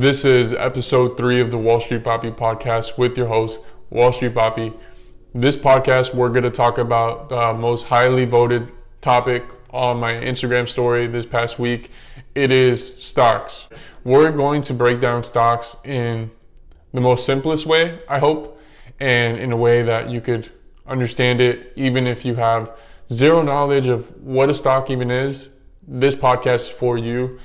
This is episode three of the Wall Street Papi podcast with your host, Wall Street Papi. This podcast, we're going to talk about the most highly voted topic on my Instagram story this past week. It is stocks. We're going to break down stocks in the most simplest way, I hope, and in a way that you could understand it, even if you have zero knowledge of what a stock even is. This podcast is for you.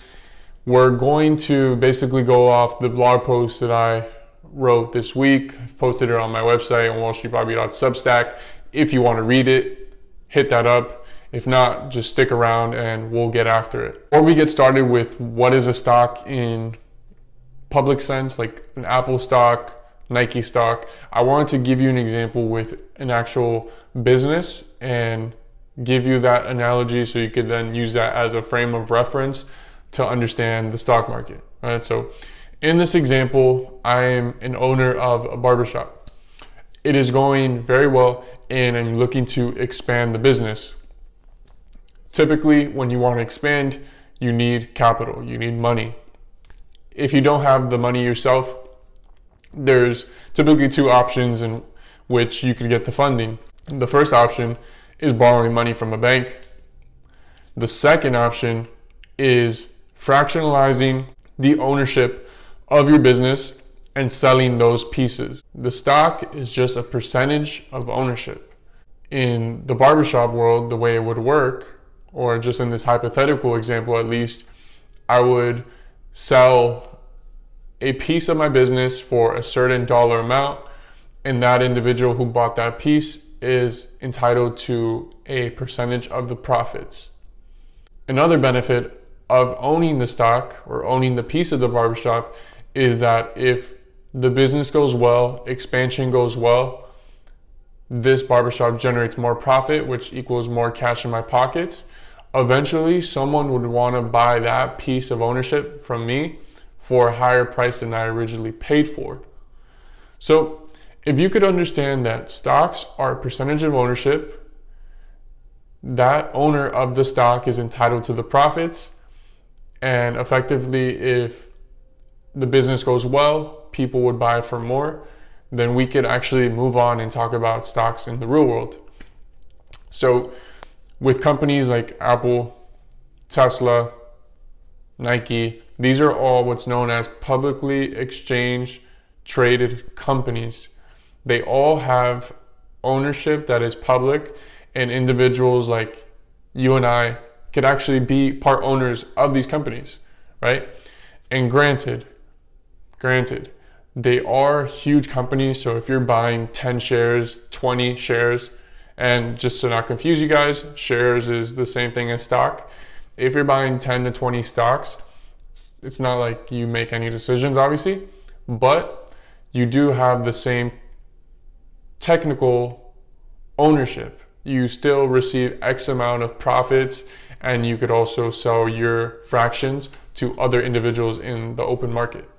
We're going to basically go off the blog post that I wrote this week. I've posted it on my website on wallstreetpapi.substack. If you want to read it, hit that up. If not, just stick around and we'll get after it. Before we get started with what is a stock in public sense, like an Apple stock, Nike stock, I wanted to give you an example with an actual business and give you that analogy so you could then use that as a frame of reference to understand the stock market. Right? So in this example, I am an owner of a barbershop. It is going very well and I'm looking to expand the business. Typically, when you want to expand, you need capital, you need money. If you don't have the money yourself, there's typically two options in which you could get the funding. The first option is borrowing money from a bank. The second option is fractionalizing the ownership of your business and selling those pieces. The stock is just a percentage of ownership. In the barbershop world, the way it would work, or just in this hypothetical example at least, I would sell a piece of my business for a certain dollar amount, and that individual who bought that piece is entitled to a percentage of the profits. Another benefit of owning the stock or owning the piece of the barbershop is that if the business goes well, expansion goes well, this barbershop generates more profit, which equals more cash in my pockets. Eventually, someone would want to buy that piece of ownership from me for a higher price than I originally paid for. So, if you could understand that stocks are a percentage of ownership, that owner of the stock is entitled to the profits and effectively, if the business goes well, people would buy for more, then we could actually move on and talk about stocks in the real world. So, with companies like Apple, Tesla, Nike, these are all what's known as publicly exchange traded companies. They all have ownership that is public, and individuals like you and I could actually be part owners of these companies, right? And granted, granted, they are huge companies. So if you're buying 10 shares, 20 shares, and just to not confuse you guys, shares is the same thing as stock. If you're buying 10 to 20 stocks, it's not like you make any decisions, obviously, but you do have the same technical ownership. You still receive X amount of profits and you could also sell your fractions to other individuals in the open market.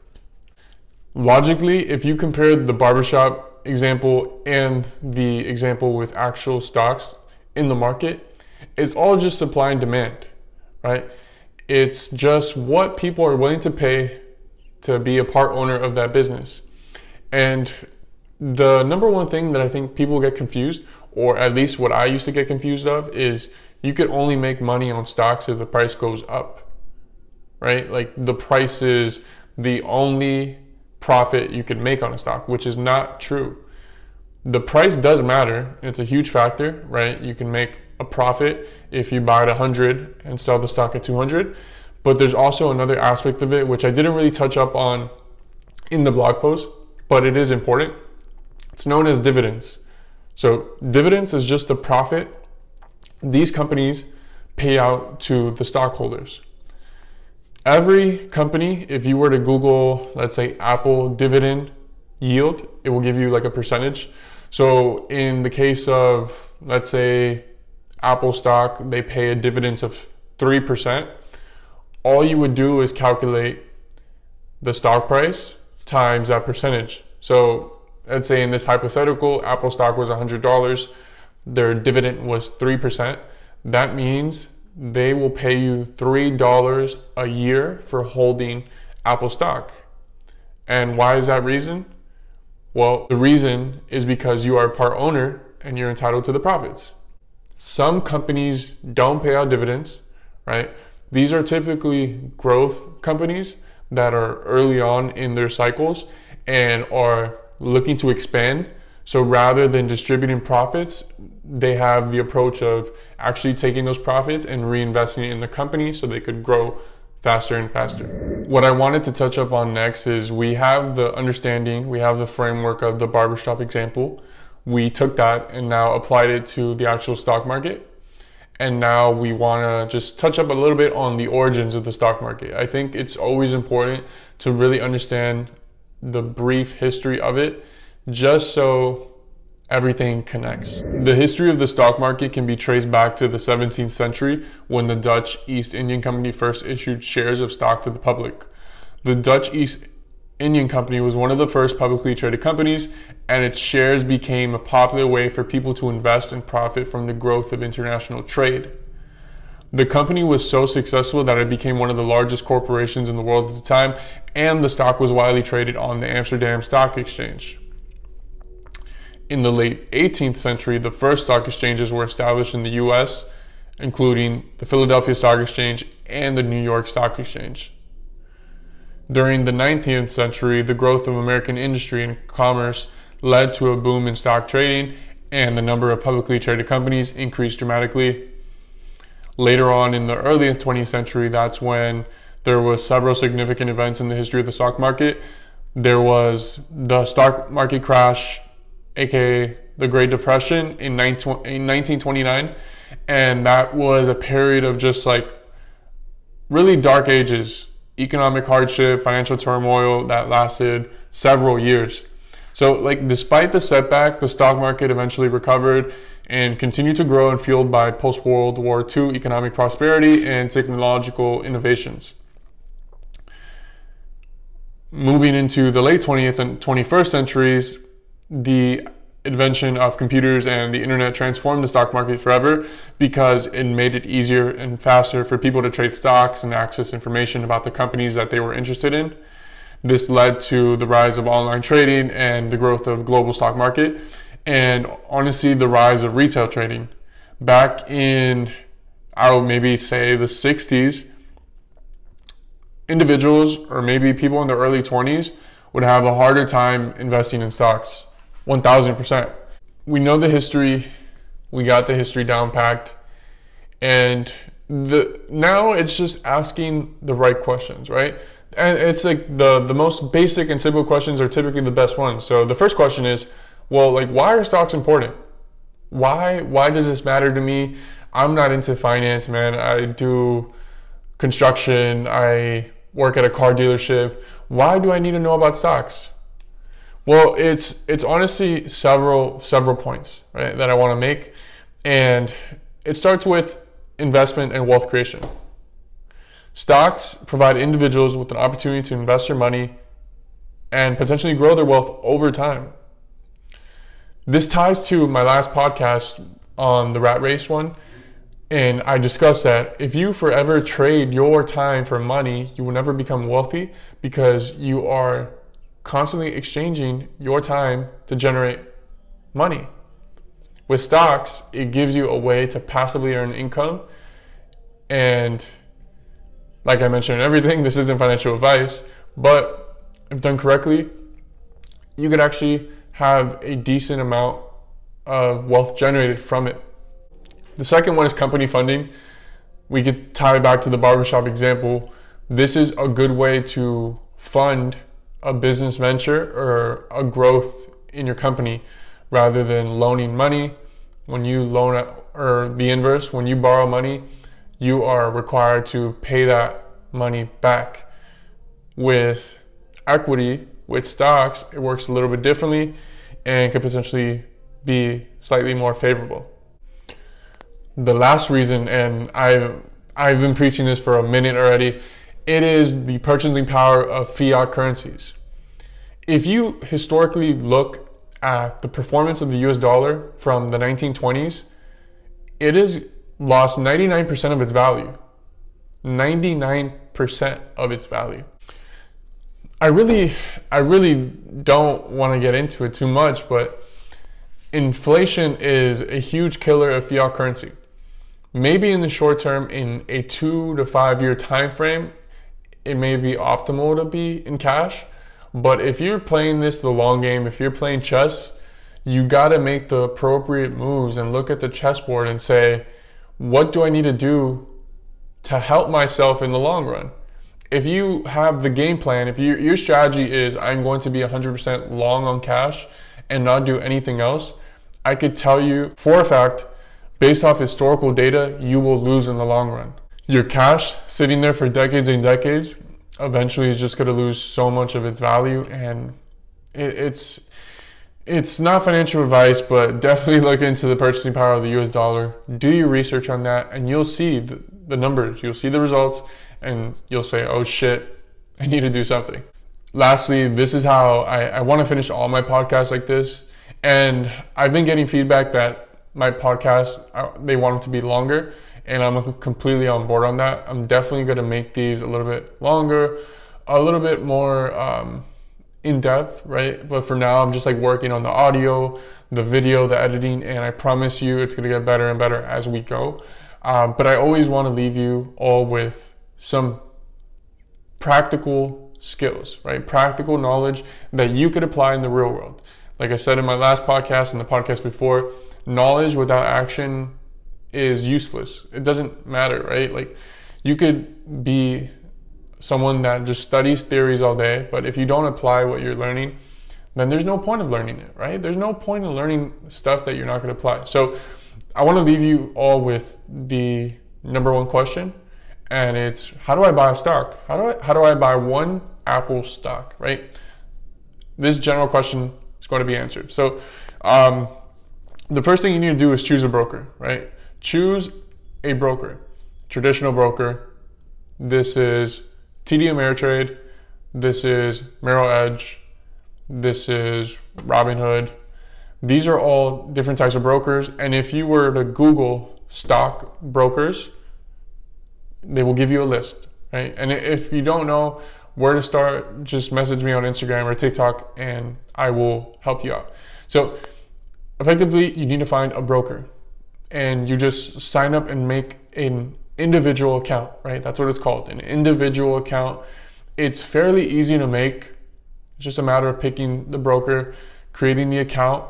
Logically, if you compare the barbershop example and the example with actual stocks in the market, it's all just supply and demand, right? It's just what people are willing to pay to be a part owner of that business. And the number one thing that I think people get confused, or at least what I used to get confused of, is you could only make money on stocks if the price goes up, right? Like the price is the only profit you can make on a stock, which is not true. The price does matter. It's a huge factor, right? You can make a profit if you buy at 100 and sell the stock at 200. But there's also another aspect of it, which I didn't really touch up on in the blog post, but it is important. It's known as dividends. So, dividends is just the profit these companies pay out to the stockholders. Every company, if you were to Google, let's say Apple dividend yield, it will give you like a percentage. So in the case of, let's say, Apple stock, they pay a dividend of 3%. All you would do is calculate the stock price times that percentage. So let's say in this hypothetical, Apple stock was $100 their dividend was 3%, that means they will pay you $3 a year for holding Apple stock. And why is that reason? Well, the reason is because you are a part owner and you're entitled to the profits. Some companies don't pay out dividends, right? These are typically growth companies that are early on in their cycles and are looking to expand. So rather than distributing profits, they have the approach of actually taking those profits and reinvesting it in the company so they could grow faster and faster. What I wanted to touch up on next is we have the understanding, we have the framework of the barbershop example. We took that and now applied it to the actual stock market. And now we want to just touch up a little bit on the origins of the stock market. I think it's always important to really understand the brief history of it just so everything connects. The history of the stock market can be traced back to the 17th century when the Dutch East Indian Company first issued shares of stock to the public. The Dutch East Indian Company was one of the first publicly traded companies, and its shares became a popular way for people to invest and profit from the growth of international trade. The company was so successful that it became one of the largest corporations in the world at the time, and the stock was widely traded on the Amsterdam Stock Exchange. In the late 18th century, the first stock exchanges were established in the US, including the Philadelphia Stock Exchange and the New York Stock Exchange. During the 19th century, the growth of American industry and commerce led to a boom in stock trading, and the number of publicly traded companies increased dramatically. Later on in the early 20th century, that's when there was several significant events in the history of the stock market. There was the stock market crash aka the Great Depression in 1929. And that was a period of just like really dark ages, economic hardship, financial turmoil that lasted several years. So, like, despite the setback, the stock market eventually recovered and continued to grow and fueled by post World War II economic prosperity and technological innovations. Moving into the late 20th and 21st centuries, the invention of computers and the internet transformed the stock market forever because it made it easier and faster for people to trade stocks and access information about the companies that they were interested in. This led to the rise of online trading and the growth of global stock market and honestly the rise of retail trading. Back in I would maybe say the 60s, individuals or maybe people in their early 20s would have a harder time investing in stocks 1000%. We know the history, we got the history down packed, and the now it's just asking the right questions, right? And it's like the the most basic and simple questions are typically the best ones. So the first question is, well, like why are stocks important? Why why does this matter to me? I'm not into finance, man. I do construction, I work at a car dealership. Why do I need to know about stocks? Well, it's it's honestly several several points right, that I want to make, and it starts with investment and wealth creation. Stocks provide individuals with an opportunity to invest their money and potentially grow their wealth over time. This ties to my last podcast on the rat race one. And I discussed that if you forever trade your time for money, you will never become wealthy because you are constantly exchanging your time to generate money. With stocks, it gives you a way to passively earn income. And like I mentioned in everything, this isn't financial advice, but if done correctly, you could actually have a decent amount of wealth generated from it. The second one is company funding. We could tie back to the barbershop example. This is a good way to fund a business venture or a growth in your company rather than loaning money. When you loan or the inverse, when you borrow money, you are required to pay that money back. With equity, with stocks, it works a little bit differently and could potentially be slightly more favorable. The last reason, and I've I've been preaching this for a minute already, it is the purchasing power of fiat currencies. If you historically look at the performance of the US dollar from the 1920s, it has lost 99% of its value. 99% of its value. I really, I really don't want to get into it too much, but inflation is a huge killer of fiat currency. Maybe in the short term, in a two to five year time frame, it may be optimal to be in cash. But if you're playing this the long game, if you're playing chess, you got to make the appropriate moves and look at the chessboard and say, what do I need to do to help myself in the long run? If you have the game plan, if you, your strategy is I'm going to be 100% long on cash and not do anything else, I could tell you for a fact, based off historical data, you will lose in the long run. Your cash sitting there for decades and decades eventually is just going to lose so much of its value and it, it's it's not financial advice, but definitely look into the purchasing power of the US dollar. Do your research on that, and you'll see the, the numbers, you'll see the results, and you'll say, oh shit, I need to do something. Lastly, this is how I, I want to finish all my podcasts like this. And I've been getting feedback that my podcast, uh, they want them to be longer, and I'm completely on board on that. I'm definitely going to make these a little bit longer, a little bit more. Um, in depth, right? But for now, I'm just like working on the audio, the video, the editing, and I promise you it's gonna get better and better as we go. Um, but I always wanna leave you all with some practical skills, right? Practical knowledge that you could apply in the real world. Like I said in my last podcast and the podcast before, knowledge without action is useless. It doesn't matter, right? Like you could be someone that just studies theories all day, but if you don't apply what you're learning, then there's no point of learning it, right? There's no point in learning stuff that you're not going to apply. So I want to leave you all with the number one question, and it's how do I buy a stock? How do I how do I buy one Apple stock, right? This general question is going to be answered. So um, the first thing you need to do is choose a broker, right? Choose a broker, traditional broker. This is TD Ameritrade. This is Merrill Edge. This is Robinhood. These are all different types of brokers. And if you were to Google stock brokers, they will give you a list, right? And if you don't know where to start, just message me on Instagram or TikTok and I will help you out. So effectively, you need to find a broker and you just sign up and make an individual account, right? That's what it's called, an individual account. It's fairly easy to make. It's just a matter of picking the broker, creating the account.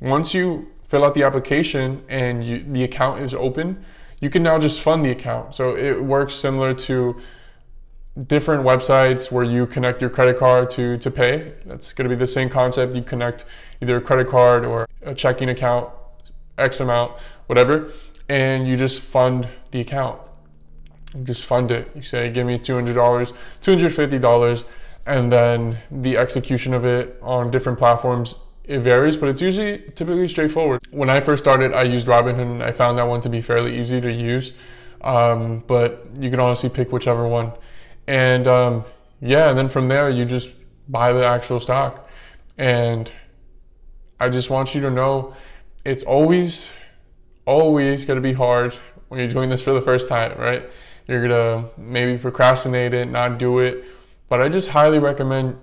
Once you fill out the application and you, the account is open, you can now just fund the account. So it works similar to different websites where you connect your credit card to, to pay. That's going to be the same concept. You connect either a credit card or a checking account, X amount, whatever and you just fund the account. You just fund it. You say, give me $200, $250, and then the execution of it on different platforms, it varies, but it's usually typically straightforward. When I first started, I used Robinhood and I found that one to be fairly easy to use. Um, but you can honestly pick whichever one. And um, yeah, and then from there, you just buy the actual stock. And I just want you to know it's always always going to be hard when you're doing this for the first time, right? You're going to maybe procrastinate it, not do it. But I just highly recommend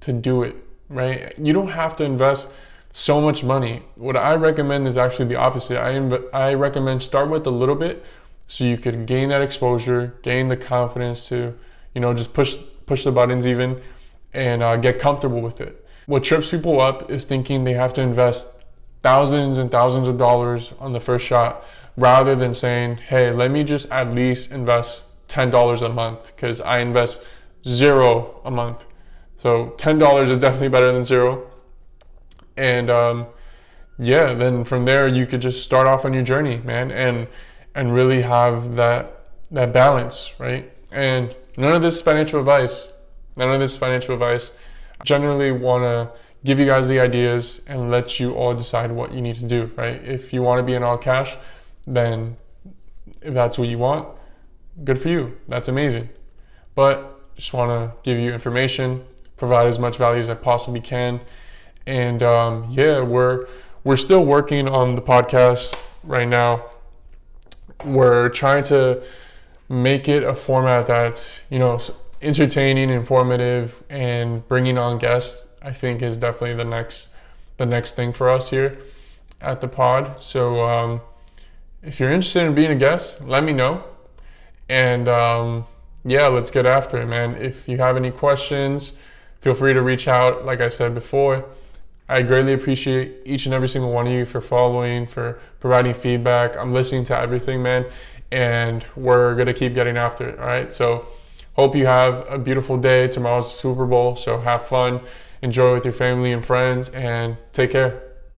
to do it, right? You don't have to invest so much money. What I recommend is actually the opposite. I, inv- I recommend start with a little bit so you could gain that exposure, gain the confidence to, you know, just push push the buttons even and uh, get comfortable with it. What trips people up is thinking they have to invest thousands and thousands of dollars on the first shot rather than saying, hey, let me just at least invest $10 a month because I invest zero a month. So $10 is definitely better than zero. And um, yeah, then from there you could just start off on your journey, man, and and really have that that balance, right? And none of this financial advice, none of this financial advice. I generally want to give you guys the ideas and let you all decide what you need to do, right? If you want to be in all cash, then if that's what you want, good for you. That's amazing. But just want to give you information, provide as much value as I possibly can. And um, yeah, we're we're still working on the podcast right now. We're trying to make it a format that's you know entertaining, informative, and bringing on guests, I think is definitely the next the next thing for us here at the pod. So um, if you're interested in being a guest, let me know. And um, yeah, let's get after it, man. If you have any questions, feel free to reach out. Like I said before, I greatly appreciate each and every single one of you for following, for providing feedback. I'm listening to everything, man, and we're gonna keep getting after it. All right. So hope you have a beautiful day. Tomorrow's Super Bowl, so have fun, enjoy with your family and friends, and take care.